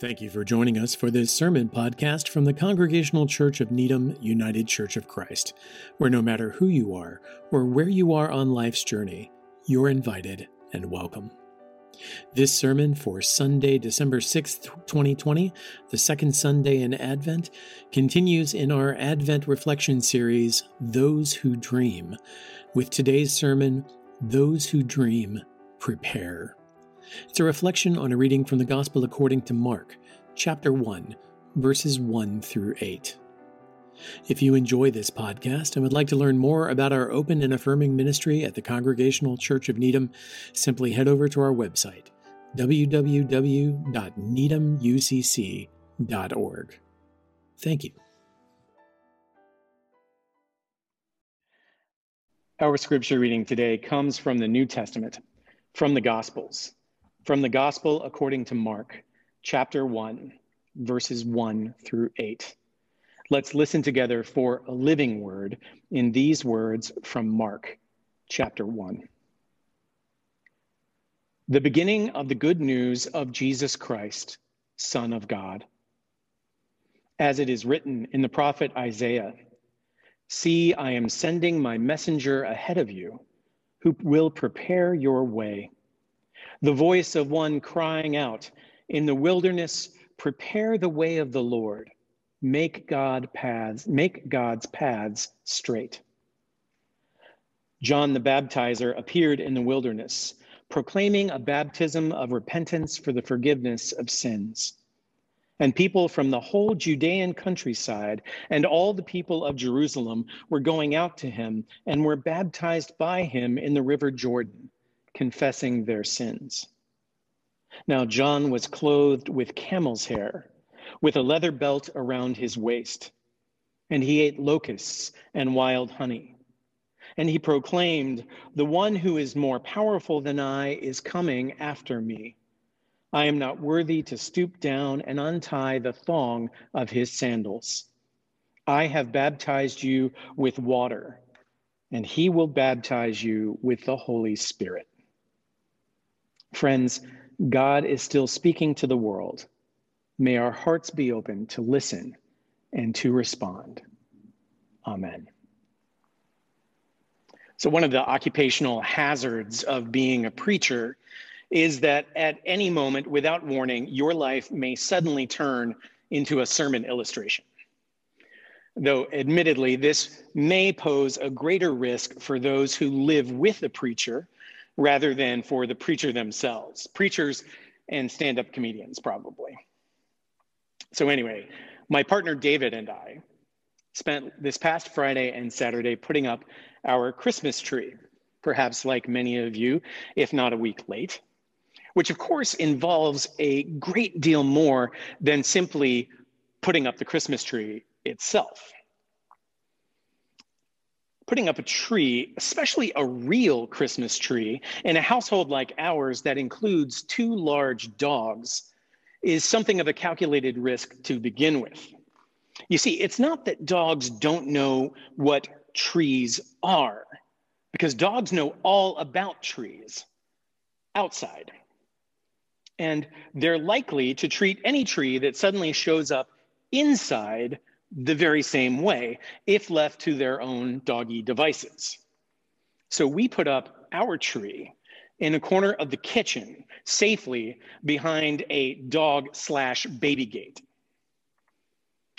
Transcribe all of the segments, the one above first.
Thank you for joining us for this sermon podcast from the Congregational Church of Needham United Church of Christ, where no matter who you are or where you are on life's journey, you're invited and welcome. This sermon for Sunday, December 6th, 2020, the second Sunday in Advent, continues in our Advent reflection series, Those Who Dream, with today's sermon, Those Who Dream Prepare. It's a reflection on a reading from the Gospel according to Mark, chapter 1, verses 1 through 8. If you enjoy this podcast and would like to learn more about our open and affirming ministry at the Congregational Church of Needham, simply head over to our website, www.needhamucc.org. Thank you. Our scripture reading today comes from the New Testament, from the Gospels. From the Gospel according to Mark, chapter 1, verses 1 through 8. Let's listen together for a living word in these words from Mark, chapter 1. The beginning of the good news of Jesus Christ, Son of God. As it is written in the prophet Isaiah See, I am sending my messenger ahead of you, who will prepare your way the voice of one crying out in the wilderness, prepare the way of the Lord, make God paths, make God's paths straight. John the baptizer appeared in the wilderness, proclaiming a baptism of repentance for the forgiveness of sins. And people from the whole Judean countryside and all the people of Jerusalem were going out to him and were baptized by him in the river Jordan confessing their sins. Now, John was clothed with camel's hair, with a leather belt around his waist, and he ate locusts and wild honey. And he proclaimed, The one who is more powerful than I is coming after me. I am not worthy to stoop down and untie the thong of his sandals. I have baptized you with water, and he will baptize you with the Holy Spirit. Friends, God is still speaking to the world. May our hearts be open to listen and to respond. Amen. So, one of the occupational hazards of being a preacher is that at any moment, without warning, your life may suddenly turn into a sermon illustration. Though, admittedly, this may pose a greater risk for those who live with a preacher rather than for the preacher themselves, preachers and stand up comedians, probably. So, anyway, my partner David and I spent this past Friday and Saturday putting up our Christmas tree, perhaps like many of you, if not a week late, which of course involves a great deal more than simply putting up the Christmas tree itself putting up a tree, especially a real Christmas tree, in a household like ours that includes two large dogs, is something of a calculated risk to begin with. You see, it's not that dogs don't know what trees are, because dogs know all about trees outside. And they're likely to treat any tree that suddenly shows up inside the very same way if left to their own doggy devices. So we put up our tree in a corner of the kitchen safely behind a dog slash baby gate.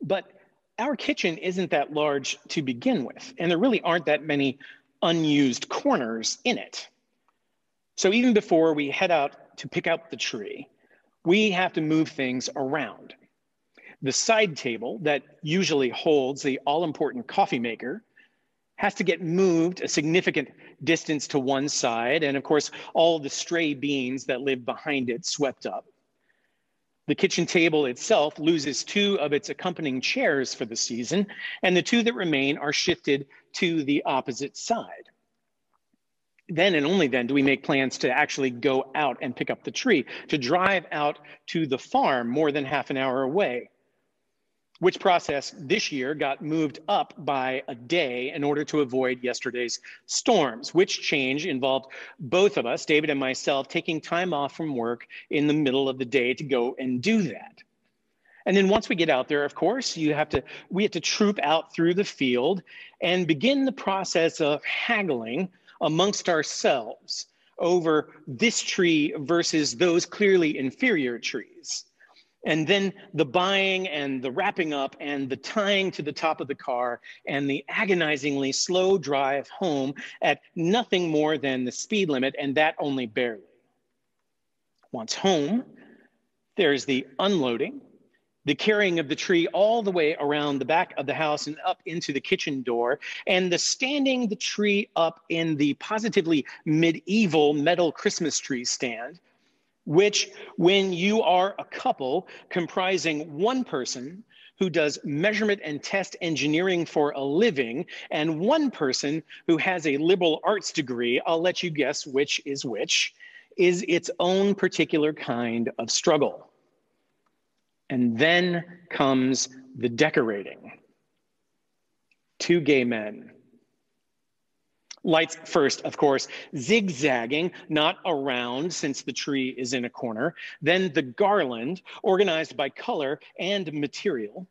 But our kitchen isn't that large to begin with, and there really aren't that many unused corners in it. So even before we head out to pick up the tree, we have to move things around. The side table that usually holds the all important coffee maker has to get moved a significant distance to one side, and of course, all the stray beans that live behind it swept up. The kitchen table itself loses two of its accompanying chairs for the season, and the two that remain are shifted to the opposite side. Then and only then do we make plans to actually go out and pick up the tree, to drive out to the farm more than half an hour away which process this year got moved up by a day in order to avoid yesterday's storms, which change involved both of us, David and myself, taking time off from work in the middle of the day to go and do that. And then once we get out there, of course, you have to we have to troop out through the field and begin the process of haggling amongst ourselves over this tree versus those clearly inferior trees. And then the buying and the wrapping up and the tying to the top of the car and the agonizingly slow drive home at nothing more than the speed limit, and that only barely. Once home, there's the unloading, the carrying of the tree all the way around the back of the house and up into the kitchen door, and the standing the tree up in the positively medieval metal Christmas tree stand which, when you are a couple comprising one person who does measurement and test engineering for a living, and one person who has a liberal arts degree, I'll let you guess which is which, is its own particular kind of struggle. And then comes the decorating. Two gay men Lights first, of course, zigzagging, not around since the tree is in a corner. Then the garland, organized by color and material.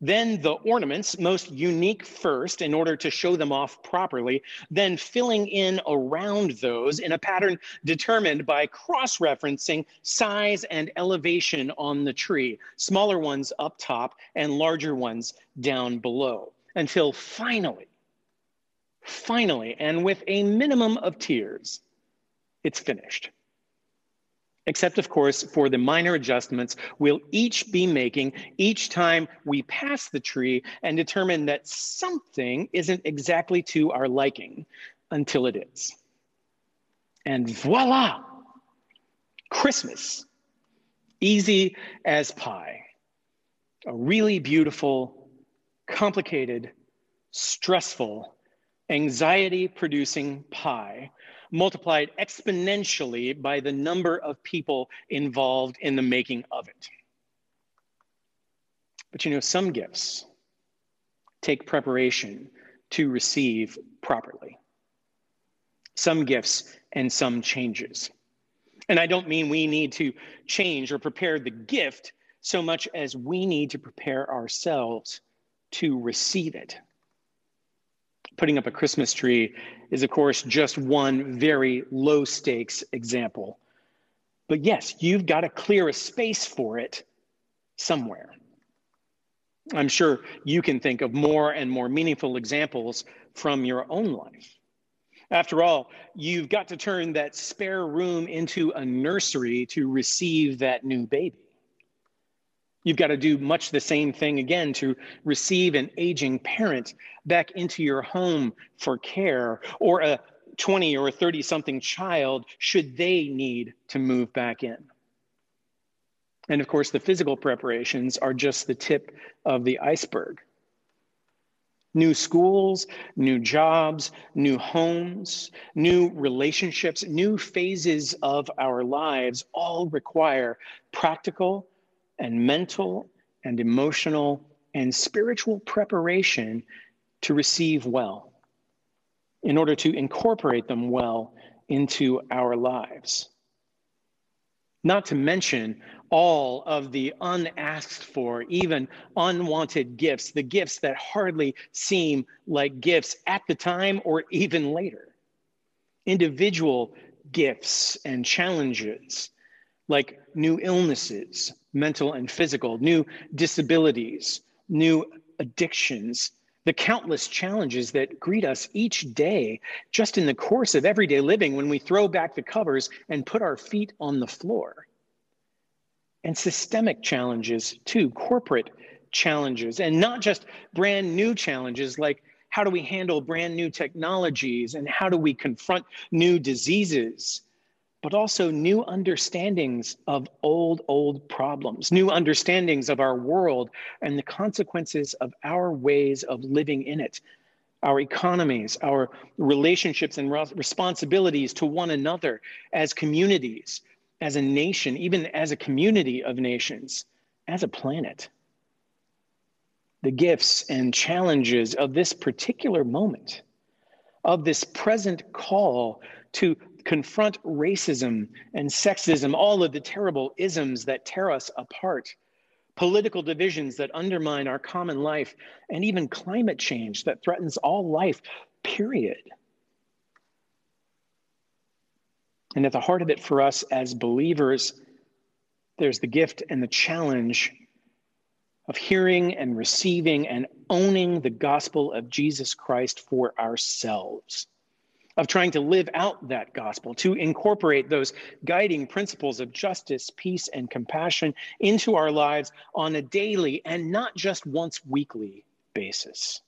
Then the ornaments, most unique first in order to show them off properly. Then filling in around those in a pattern determined by cross referencing size and elevation on the tree, smaller ones up top and larger ones down below. Until finally, Finally, and with a minimum of tears, it's finished. Except, of course, for the minor adjustments we'll each be making each time we pass the tree and determine that something isn't exactly to our liking until it is. And voila, Christmas, easy as pie. A really beautiful, complicated, stressful, anxiety producing pie multiplied exponentially by the number of people involved in the making of it. But you know, some gifts take preparation to receive properly. Some gifts and some changes. And I don't mean we need to change or prepare the gift so much as we need to prepare ourselves to receive it putting up a Christmas tree is, of course, just one very low stakes example. But yes, you've got to clear a space for it somewhere. I'm sure you can think of more and more meaningful examples from your own life. After all, you've got to turn that spare room into a nursery to receive that new baby. You've got to do much the same thing again to receive an aging parent back into your home for care or a 20 or 30 something child should they need to move back in. And of course, the physical preparations are just the tip of the iceberg. New schools, new jobs, new homes, new relationships, new phases of our lives all require practical and mental and emotional and spiritual preparation to receive well in order to incorporate them well into our lives. Not to mention all of the unasked for, even unwanted gifts, the gifts that hardly seem like gifts at the time or even later. Individual gifts and challenges like new illnesses, mental and physical, new disabilities, new addictions, the countless challenges that greet us each day just in the course of everyday living when we throw back the covers and put our feet on the floor. And systemic challenges, too, corporate challenges, and not just brand new challenges like how do we handle brand new technologies and how do we confront new diseases but also new understandings of old, old problems, new understandings of our world and the consequences of our ways of living in it, our economies, our relationships and responsibilities to one another as communities, as a nation, even as a community of nations, as a planet. the gifts and challenges of this particular moment, of this present call to confront racism and sexism, all of the terrible isms that tear us apart, political divisions that undermine our common life, and even climate change that threatens all life, period. And at the heart of it for us as believers, there's the gift and the challenge of hearing and receiving and owning the gospel of Jesus Christ for ourselves, of trying to live out that gospel, to incorporate those guiding principles of justice, peace, and compassion into our lives on a daily and not just once weekly basis.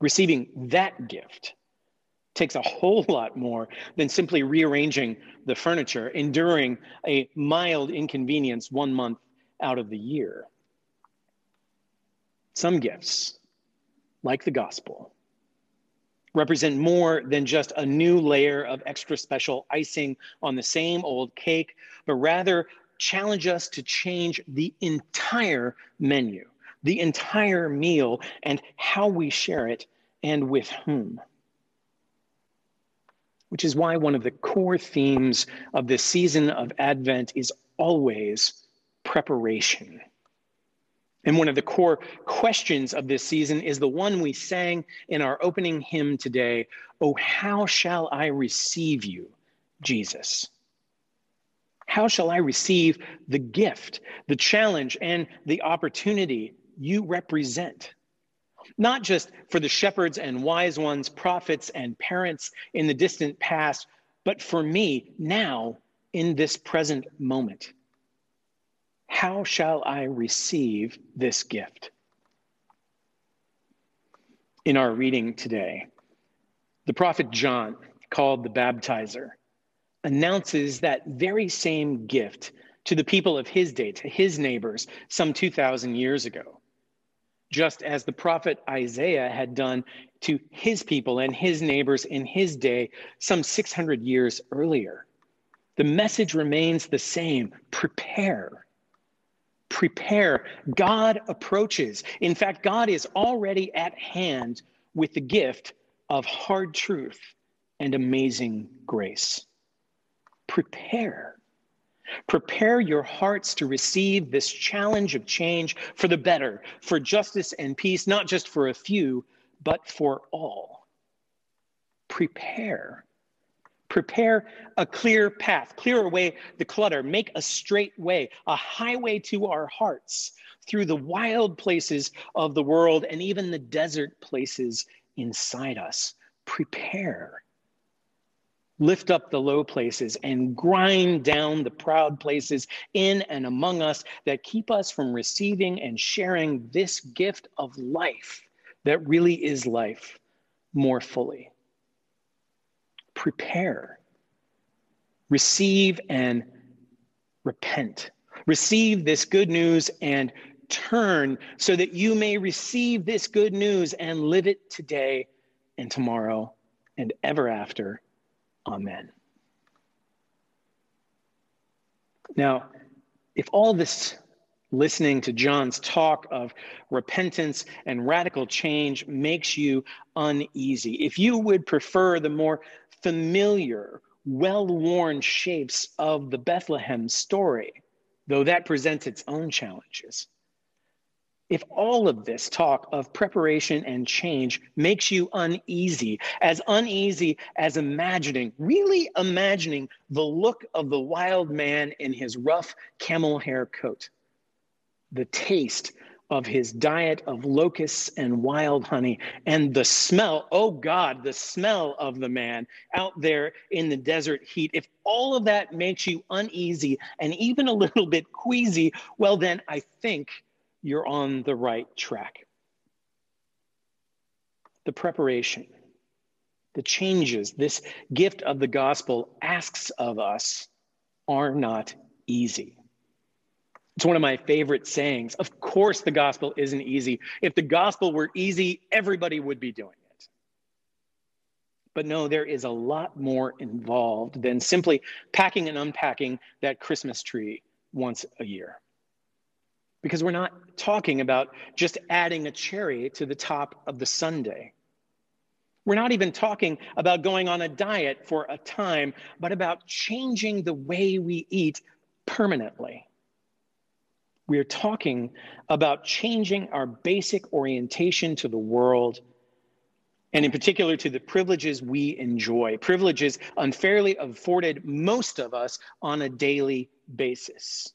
Receiving that gift takes a whole lot more than simply rearranging the furniture, enduring a mild inconvenience one month out of the year. Some gifts, like the gospel, represent more than just a new layer of extra special icing on the same old cake, but rather challenge us to change the entire menu, the entire meal, and how we share it and with whom. Which is why one of the core themes of this season of Advent is always preparation. And one of the core questions of this season is the one we sang in our opening hymn today Oh, how shall I receive you, Jesus? How shall I receive the gift, the challenge, and the opportunity you represent? Not just for the shepherds and wise ones, prophets and parents in the distant past, but for me now in this present moment. How shall I receive this gift? In our reading today, the prophet John, called the baptizer, announces that very same gift to the people of his day, to his neighbors, some 2,000 years ago, just as the prophet Isaiah had done to his people and his neighbors in his day, some 600 years earlier. The message remains the same prepare prepare. God approaches. In fact, God is already at hand with the gift of hard truth and amazing grace. Prepare. Prepare your hearts to receive this challenge of change for the better, for justice and peace, not just for a few, but for all. Prepare Prepare a clear path, clear away the clutter, make a straight way, a highway to our hearts through the wild places of the world and even the desert places inside us. Prepare. Lift up the low places and grind down the proud places in and among us that keep us from receiving and sharing this gift of life that really is life more fully prepare. Receive and repent. Receive this good news and turn so that you may receive this good news and live it today and tomorrow and ever after. Amen. Now, if all this listening to John's talk of repentance and radical change makes you uneasy, if you would prefer the more familiar, well worn shapes of the Bethlehem story, though that presents its own challenges. If all of this talk of preparation and change makes you uneasy, as uneasy as imagining, really imagining the look of the wild man in his rough camel hair coat, the taste of his diet of locusts and wild honey, and the smell, oh God, the smell of the man out there in the desert heat. If all of that makes you uneasy and even a little bit queasy, well, then I think you're on the right track. The preparation, the changes this gift of the gospel asks of us are not easy. It's one of my favorite sayings. Of course, the gospel isn't easy. If the gospel were easy, everybody would be doing it. But no, there is a lot more involved than simply packing and unpacking that Christmas tree once a year. Because we're not talking about just adding a cherry to the top of the sundae. We're not even talking about going on a diet for a time, but about changing the way we eat permanently. We are talking about changing our basic orientation to the world, and in particular to the privileges we enjoy, privileges unfairly afforded most of us on a daily basis.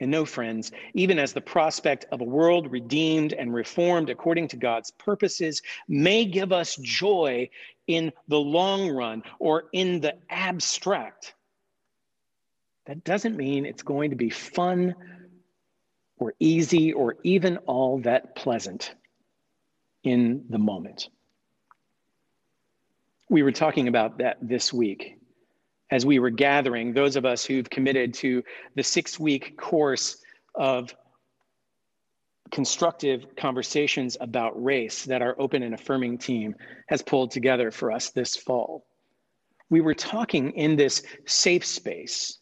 And no, friends, even as the prospect of a world redeemed and reformed according to God's purposes may give us joy in the long run or in the abstract, that doesn't mean it's going to be fun or easy or even all that pleasant in the moment. We were talking about that this week as we were gathering, those of us who've committed to the six week course of constructive conversations about race that our open and affirming team has pulled together for us this fall. We were talking in this safe space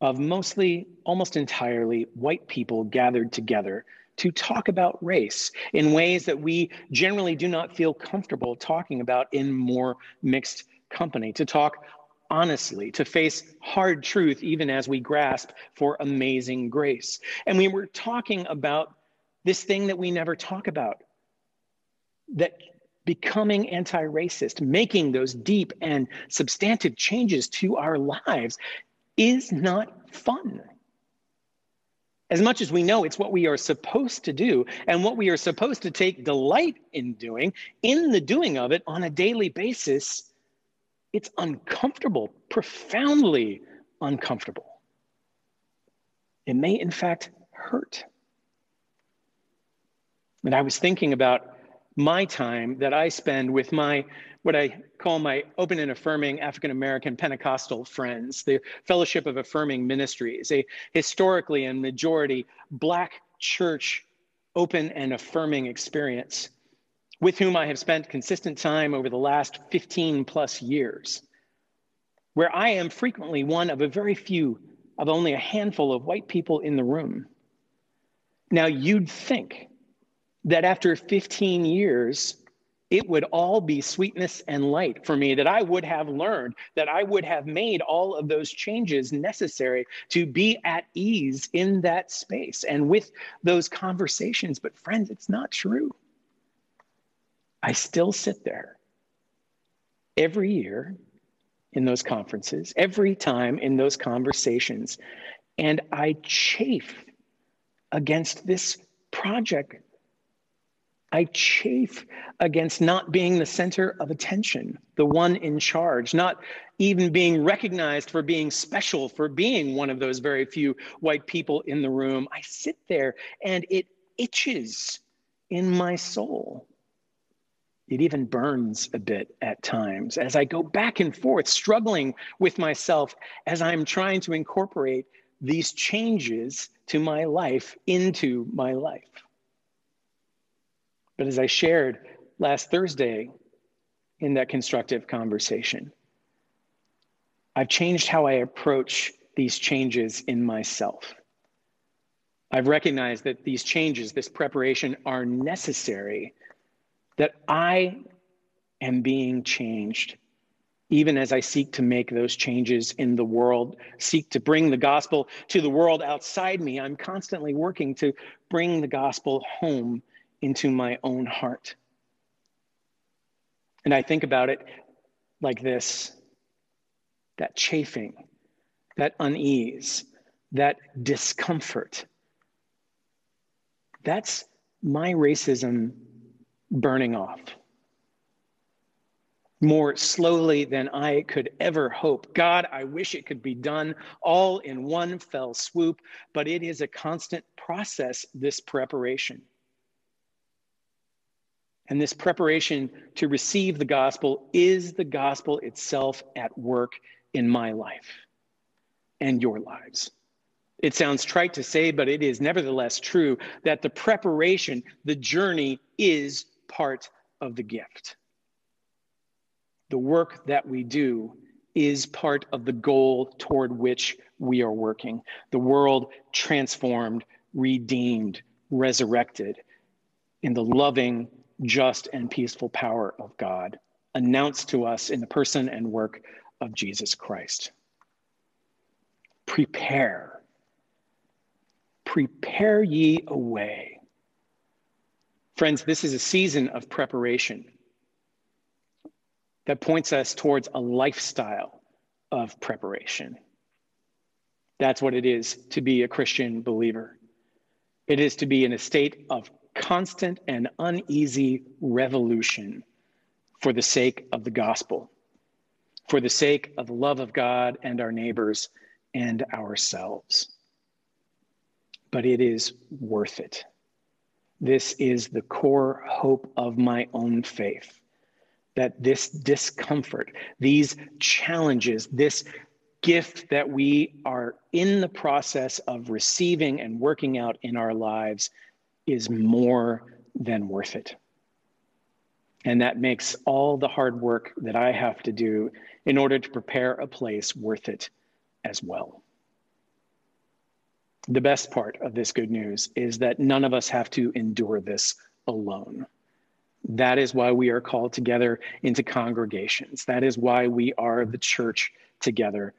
of mostly, almost entirely white people gathered together to talk about race in ways that we generally do not feel comfortable talking about in more mixed company, to talk honestly, to face hard truth, even as we grasp for amazing grace. And we were talking about this thing that we never talk about that becoming anti racist, making those deep and substantive changes to our lives is not fun. As much as we know it's what we are supposed to do and what we are supposed to take delight in doing, in the doing of it on a daily basis, it's uncomfortable, profoundly uncomfortable. It may, in fact, hurt. And I was thinking about my time that I spend with my, what I call my open and affirming African American Pentecostal friends, the Fellowship of Affirming Ministries, a historically and majority Black church open and affirming experience with whom I have spent consistent time over the last 15 plus years, where I am frequently one of a very few, of only a handful of white people in the room. Now, you'd think that after 15 years, it would all be sweetness and light for me, that I would have learned, that I would have made all of those changes necessary to be at ease in that space and with those conversations. But, friends, it's not true. I still sit there every year in those conferences, every time in those conversations, and I chafe against this project. I chafe against not being the center of attention, the one in charge, not even being recognized for being special, for being one of those very few white people in the room. I sit there and it itches in my soul. It even burns a bit at times as I go back and forth, struggling with myself as I'm trying to incorporate these changes to my life into my life. But as I shared last Thursday in that constructive conversation, I've changed how I approach these changes in myself. I've recognized that these changes, this preparation, are necessary that I am being changed, even as I seek to make those changes in the world, seek to bring the gospel to the world outside me. I'm constantly working to bring the gospel home into my own heart. And I think about it like this that chafing, that unease, that discomfort. That's my racism burning off more slowly than I could ever hope. God, I wish it could be done all in one fell swoop, but it is a constant process, this preparation. And this preparation to receive the gospel is the gospel itself at work in my life and your lives. It sounds trite to say, but it is nevertheless true that the preparation, the journey is part of the gift. The work that we do is part of the goal toward which we are working. The world transformed, redeemed, resurrected in the loving, just, and peaceful power of God, announced to us in the person and work of Jesus Christ. Prepare. Prepare ye a way. Friends, this is a season of preparation that points us towards a lifestyle of preparation. That's what it is to be a Christian believer. It is to be in a state of constant and uneasy revolution for the sake of the gospel, for the sake of the love of God and our neighbors and ourselves. But it is worth it. This is the core hope of my own faith that this discomfort, these challenges, this gift that we are in the process of receiving and working out in our lives is more than worth it. And that makes all the hard work that I have to do in order to prepare a place worth it as well. The best part of this good news is that none of us have to endure this alone. That is why we are called together into congregations. That is why we are the church together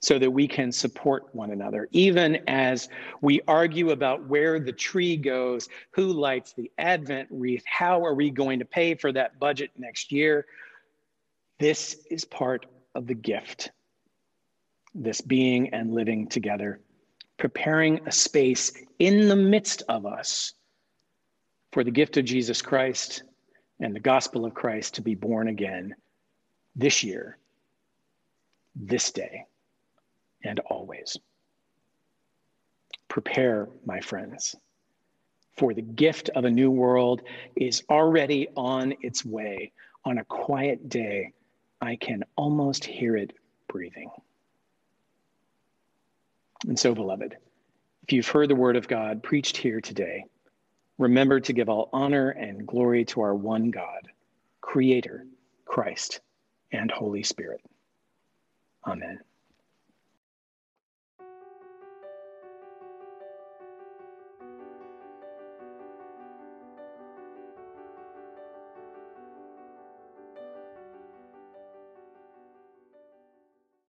so that we can support one another. Even as we argue about where the tree goes, who lights the Advent wreath, how are we going to pay for that budget next year? This is part of the gift, this being and living together, preparing a space in the midst of us for the gift of Jesus Christ and the gospel of Christ to be born again this year, this day and always. Prepare, my friends, for the gift of a new world is already on its way. On a quiet day, I can almost hear it breathing. And so, beloved, if you've heard the word of God preached here today, remember to give all honor and glory to our one God, Creator, Christ, and Holy Spirit. Amen.